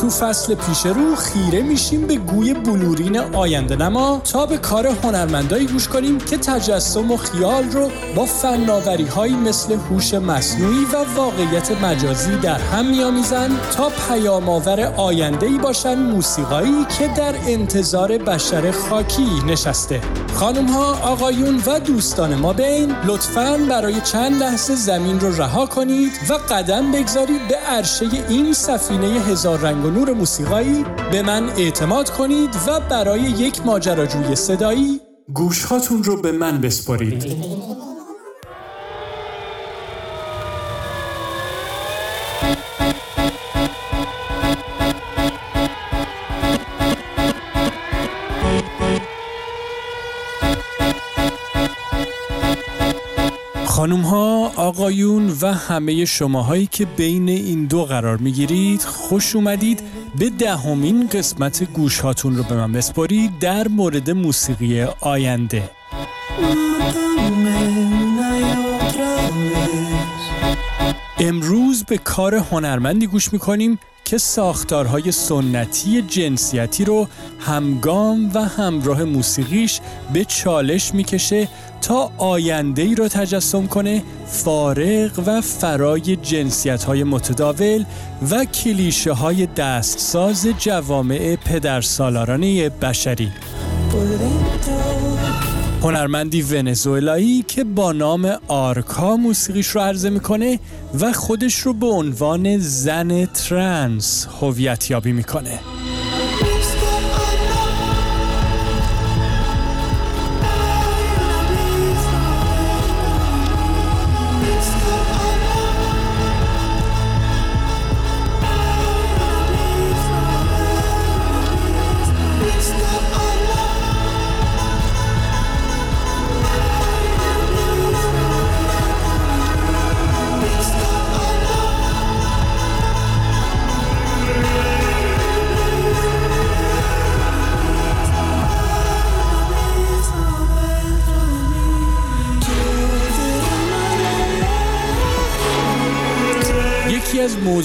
تو فصل پیش رو خیره میشیم به گوی بلورین آینده نما تا به کار هنرمندایی گوش کنیم که تجسم و خیال رو با فناوری هایی مثل هوش مصنوعی و واقعیت مجازی در هم میآمیزند تا پیام آور آینده ای باشن موسیقایی که در انتظار بشر خاکی نشسته. خانم ها آقایون و دوستان ما بین لطفا برای چند لحظه زمین رو رها کنید و قدم بگذارید به عرشه این سفینه هزار رنگ و نور موسیقایی به من اعتماد کنید و برای یک ماجراجوی صدایی گوشهاتون رو به من بسپارید. خانوم ها، آقایون و همه شماهایی که بین این دو قرار می‌گیرید خوش اومدید. به دهمین قسمت گوش هاتون رو به من بسپارید در مورد موسیقی آینده. امروز به کار هنرمندی گوش می‌کنیم. که ساختارهای سنتی جنسیتی رو همگام و همراه موسیقیش به چالش می‌کشه تا آینده ای رو تجسم کنه فارغ و فرای جنسیت های متداول و کلیشه های دستساز جوامع پدرسالارانه بشری. هنرمندی ونزوئلایی که با نام آرکا موسیقیش رو عرضه می‌کنه و خودش رو به عنوان زن ترنس هویت یابی می‌کنه.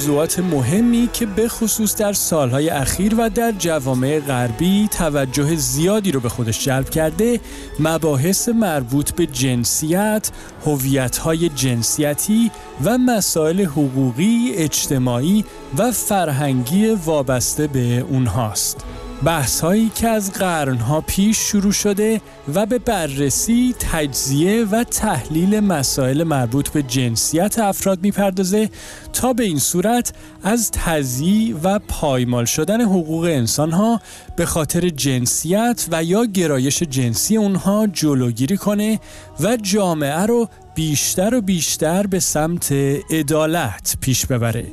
موضوعات مهمی که به خصوص در سالهای اخیر و در جوامع غربی توجه زیادی رو به خودش جلب کرده مباحث مربوط به جنسیت، هویت‌های جنسیتی و مسائل حقوقی، اجتماعی و فرهنگی وابسته به اونهاست. بحث هایی که از قرنها پیش شروع شده و به بررسی، تجزیه و تحلیل مسائل مربوط به جنسیت افراد می‌پردازه تا به این صورت از تزییع و پایمال شدن حقوق انسان ها به خاطر جنسیت و یا گرایش جنسی اونها جلوگیری کنه و جامعه رو بیشتر و بیشتر به سمت عدالت پیش ببره.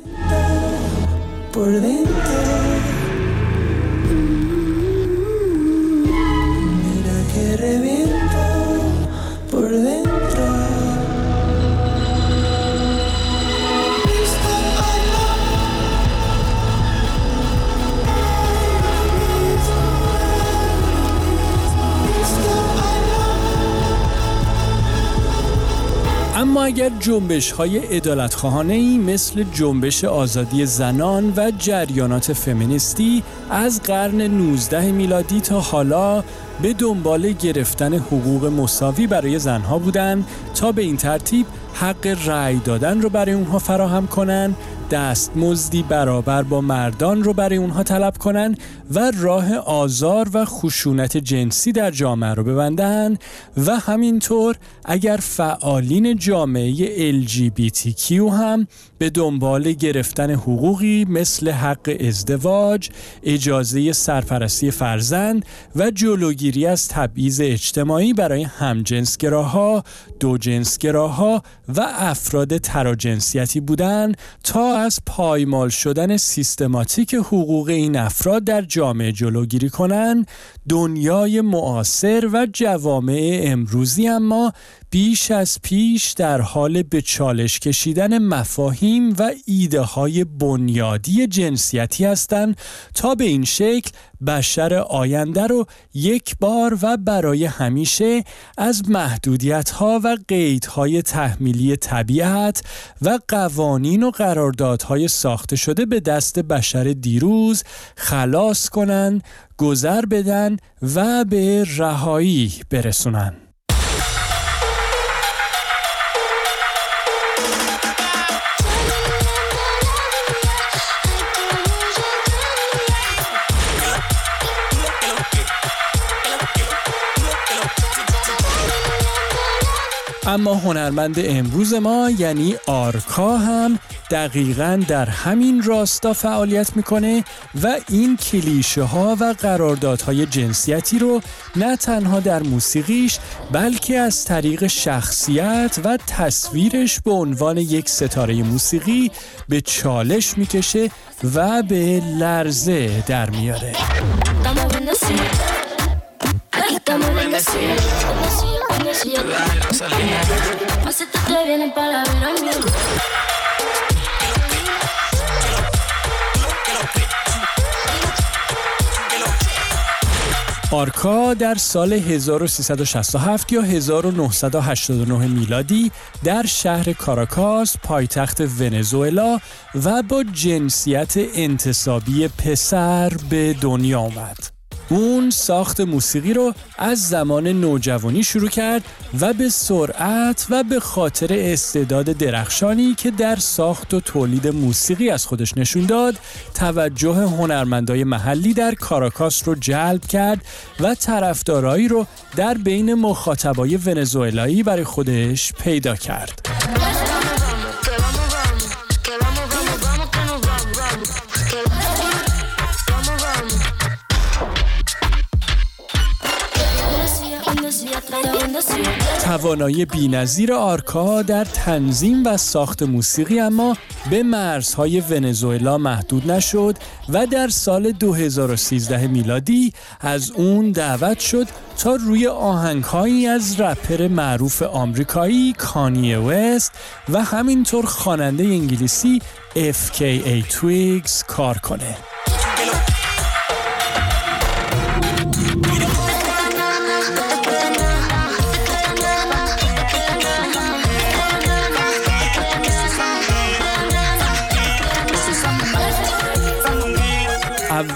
اما اگر جنبش های ادالت مثل جنبش آزادی زنان و جریانات فمینیستی از قرن 19 میلادی تا حالا به دنبال گرفتن حقوق مساوی برای زنها بودند تا به این ترتیب حق رأی دادن رو برای اونها فراهم کنند دستمزدی برابر با مردان رو برای اونها طلب کنن و راه آزار و خشونت جنسی در جامعه رو ببندن و همینطور اگر فعالین جامعه LGBTQ هم به دنبال گرفتن حقوقی مثل حق ازدواج، اجازه سرپرستی فرزند و جلوگیری از تبعیض اجتماعی برای همجنسگراها، دوجنسگراها و افراد تراجنسیتی بودن تا از پایمال شدن سیستماتیک حقوق این افراد در جامعه جلوگیری کنند دنیای معاصر و جوامع امروزی اما بیش از پیش در حال به چالش کشیدن مفاهیم و ایده های بنیادی جنسیتی هستند تا به این شکل بشر آینده رو یک بار و برای همیشه از محدودیت ها و قیدهای تحمیلی طبیعت و قوانین و قراردادهای ساخته شده به دست بشر دیروز خلاص کنند گذر بدن و به رهایی برسونن. اما هنرمند امروز ما یعنی آرکا هم دقیقا در همین راستا فعالیت می‌کنه و این کلیشه ها و قراردادهای جنسیتی رو نه تنها در موسیقیش بلکه از طریق شخصیت و تصویرش به عنوان یک ستاره موسیقی به چالش می‌کشه و به لرزه در میاره. آرکا در سال 1367 یا 1989 میلادی در شهر کاراکاس پایتخت ونزوئلا و با جنسیت انتصابی پسر به دنیا آمد. اون ساخت موسیقی رو از زمان نوجوانی شروع کرد و به سرعت و به خاطر استعداد درخشانی که در ساخت و تولید موسیقی از خودش نشون داد توجه هنرمندای محلی در کاراکاس رو جلب کرد و طرفدارایی رو در بین مخاطبای ونزوئلایی برای خودش پیدا کرد. توانایی بینظیر آرکا در تنظیم و ساخت موسیقی اما به مرزهای ونزوئلا محدود نشد و در سال 2013 میلادی از اون دعوت شد تا روی آهنگهایی از رپر معروف آمریکایی کانی وست و همینطور خواننده انگلیسی FKA Twigs کار کنه.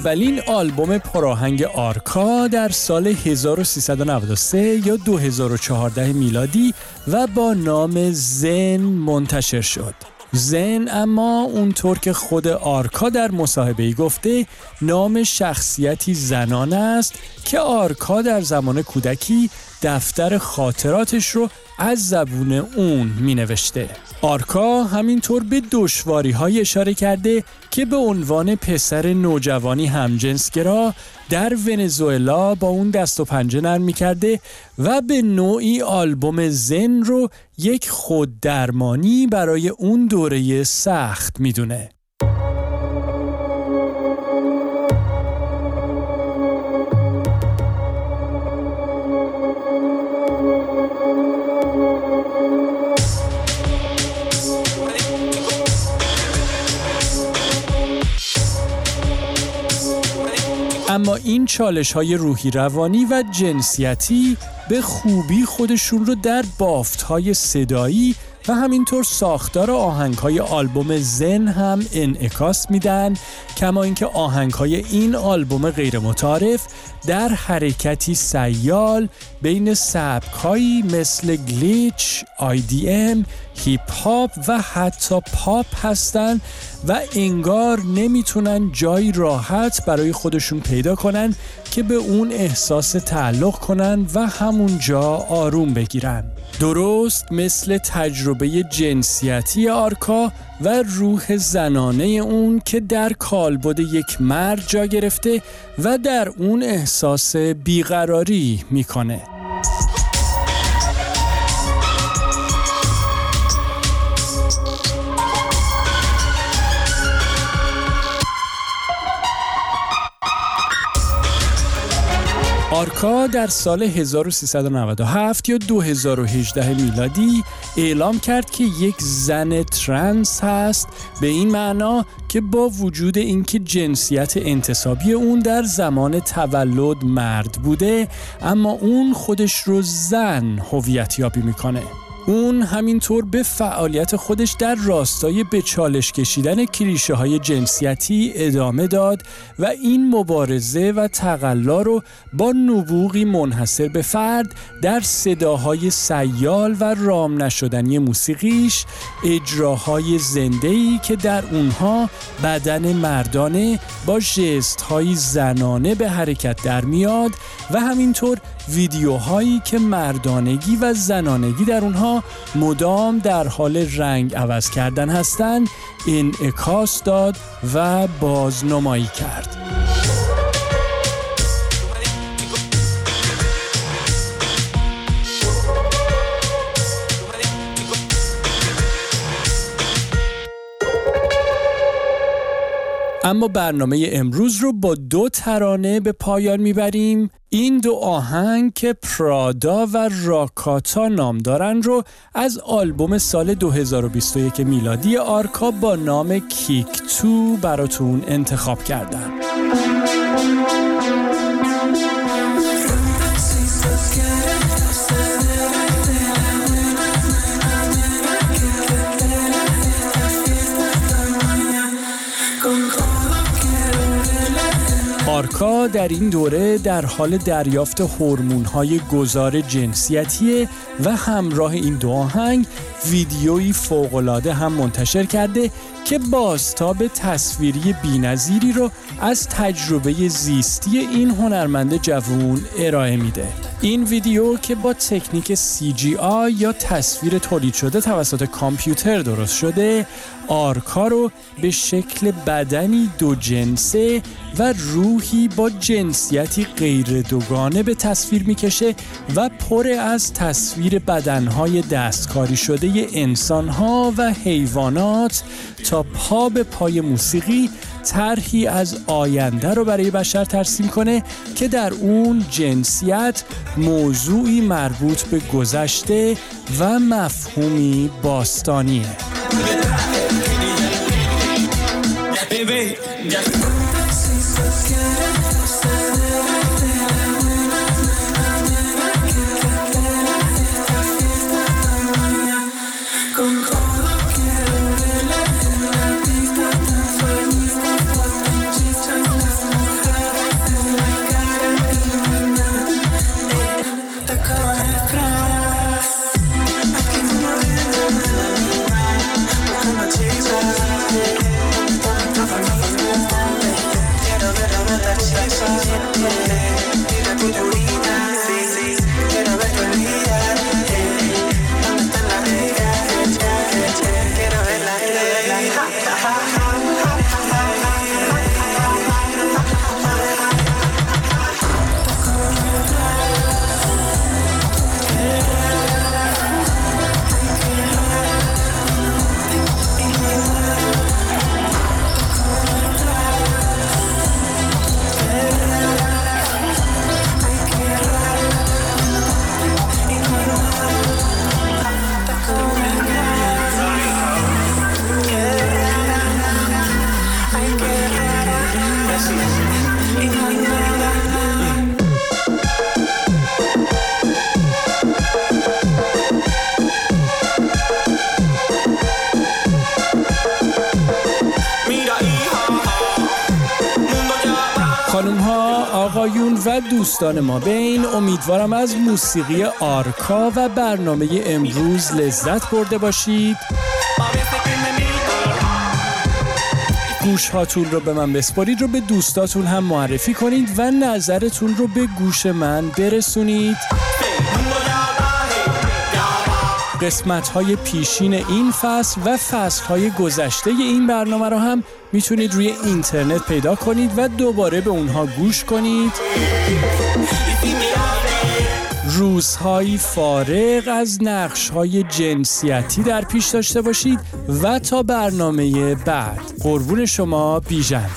اولین آلبوم پراهنگ آرکا در سال 1393 یا 2014 میلادی و با نام زن منتشر شد. زن اما اونطور که خود آرکا در مصاحبه گفته نام شخصیتی زنان است که آرکا در زمان کودکی دفتر خاطراتش رو از زبون اون می نوشته. آرکا همینطور به دشواری های اشاره کرده که به عنوان پسر نوجوانی همجنسگرا در ونزوئلا با اون دست و پنجه نرم کرده و به نوعی آلبوم زن رو یک خوددرمانی برای اون دوره سخت می‌دونه. اما این چالش های روحی روانی و جنسیتی به خوبی خودشون رو در بافت های صدایی و همینطور ساختار آهنگ های آلبوم زن هم انعکاس میدن کما اینکه آهنگ های این آلبوم غیر متعارف در حرکتی سیال بین سبک هایی مثل glitch، ام، هیپ هاپ و حتی پاپ هستند و انگار نمی‌تونن جایی راحت برای خودشون پیدا کنن که به اون احساس تعلق کنن و همونجا آروم بگیرن. درست مثل تجربه جنسیتی آرکا و روح زنانه اون که در کالبد یک مرد جا گرفته و در اون احساس بیقراری می‌کنه. آرکا در سال 1397 یا 2018 میلادی اعلام کرد که یک زن ترنس هست به این معنا که با وجود اینکه جنسیت انتصابی اون در زمان تولد مرد بوده اما اون خودش رو زن هویت یابی می‌کنه. اون همینطور به فعالیت خودش در راستای به چالش کشیدن کلیشه های جنسیتی ادامه داد و این مبارزه و تقلا رو با نبوغی منحصر به فرد در صداهای سیال و رام نشدنی موسیقیش اجراهای زندهی که در اونها بدن مردانه با جست های زنانه به حرکت در میاد و همینطور ویدیوهایی که مردانگی و زنانگی در اونها مدام در حال رنگ عوض کردن هستند انعکاس داد و بازنمایی کرد. اما برنامه امروز رو با دو ترانه به پایان می‌بریم این دو آهنگ که پرادا و راکاتا نام دارن رو از آلبوم سال 2021 میلادی آرکا با نام کیک تو براتون انتخاب کردم آرکا در این دوره در حال دریافت های گذار جنسیتی و همراه این دو آهنگ ویدیویی فوقالعاده هم منتشر کرده که بازتاب تصویری بینظیری رو از تجربه زیستی این هنرمند جوون ارائه میده. این ویدیو که با تکنیک CGI یا تصویر تولید شده توسط کامپیوتر درست شده آرکا رو به شکل بدنی دو جنسه و روحی با جنسیتی غیر دوگانه به تصویر می‌کشه و پر از تصویر بدنهای دستکاری شده انسانها و حیوانات تا پا به پای موسیقی طرحی از آینده رو برای بشر ترسیم کنه که در اون جنسیت موضوعی مربوط به گذشته و مفهومی باستانیه. Just... آقایون و دوستان ما به این امیدوارم از موسیقی آرکا و برنامه امروز لذت برده باشید. گوش هاتون رو به من بسپارید رو به دوستاتون هم معرفی کنید و نظرتون رو به گوش من برسونید. قسمت های پیشین این فصل و فصل های گذشته این برنامه رو هم می‌تونید روی اینترنت پیدا کنید و دوباره به اونها گوش کنید. روزهایی فارغ از نقش های جنسیتی در پیش داشته باشید و تا برنامه بعد. قربون شما بیژن.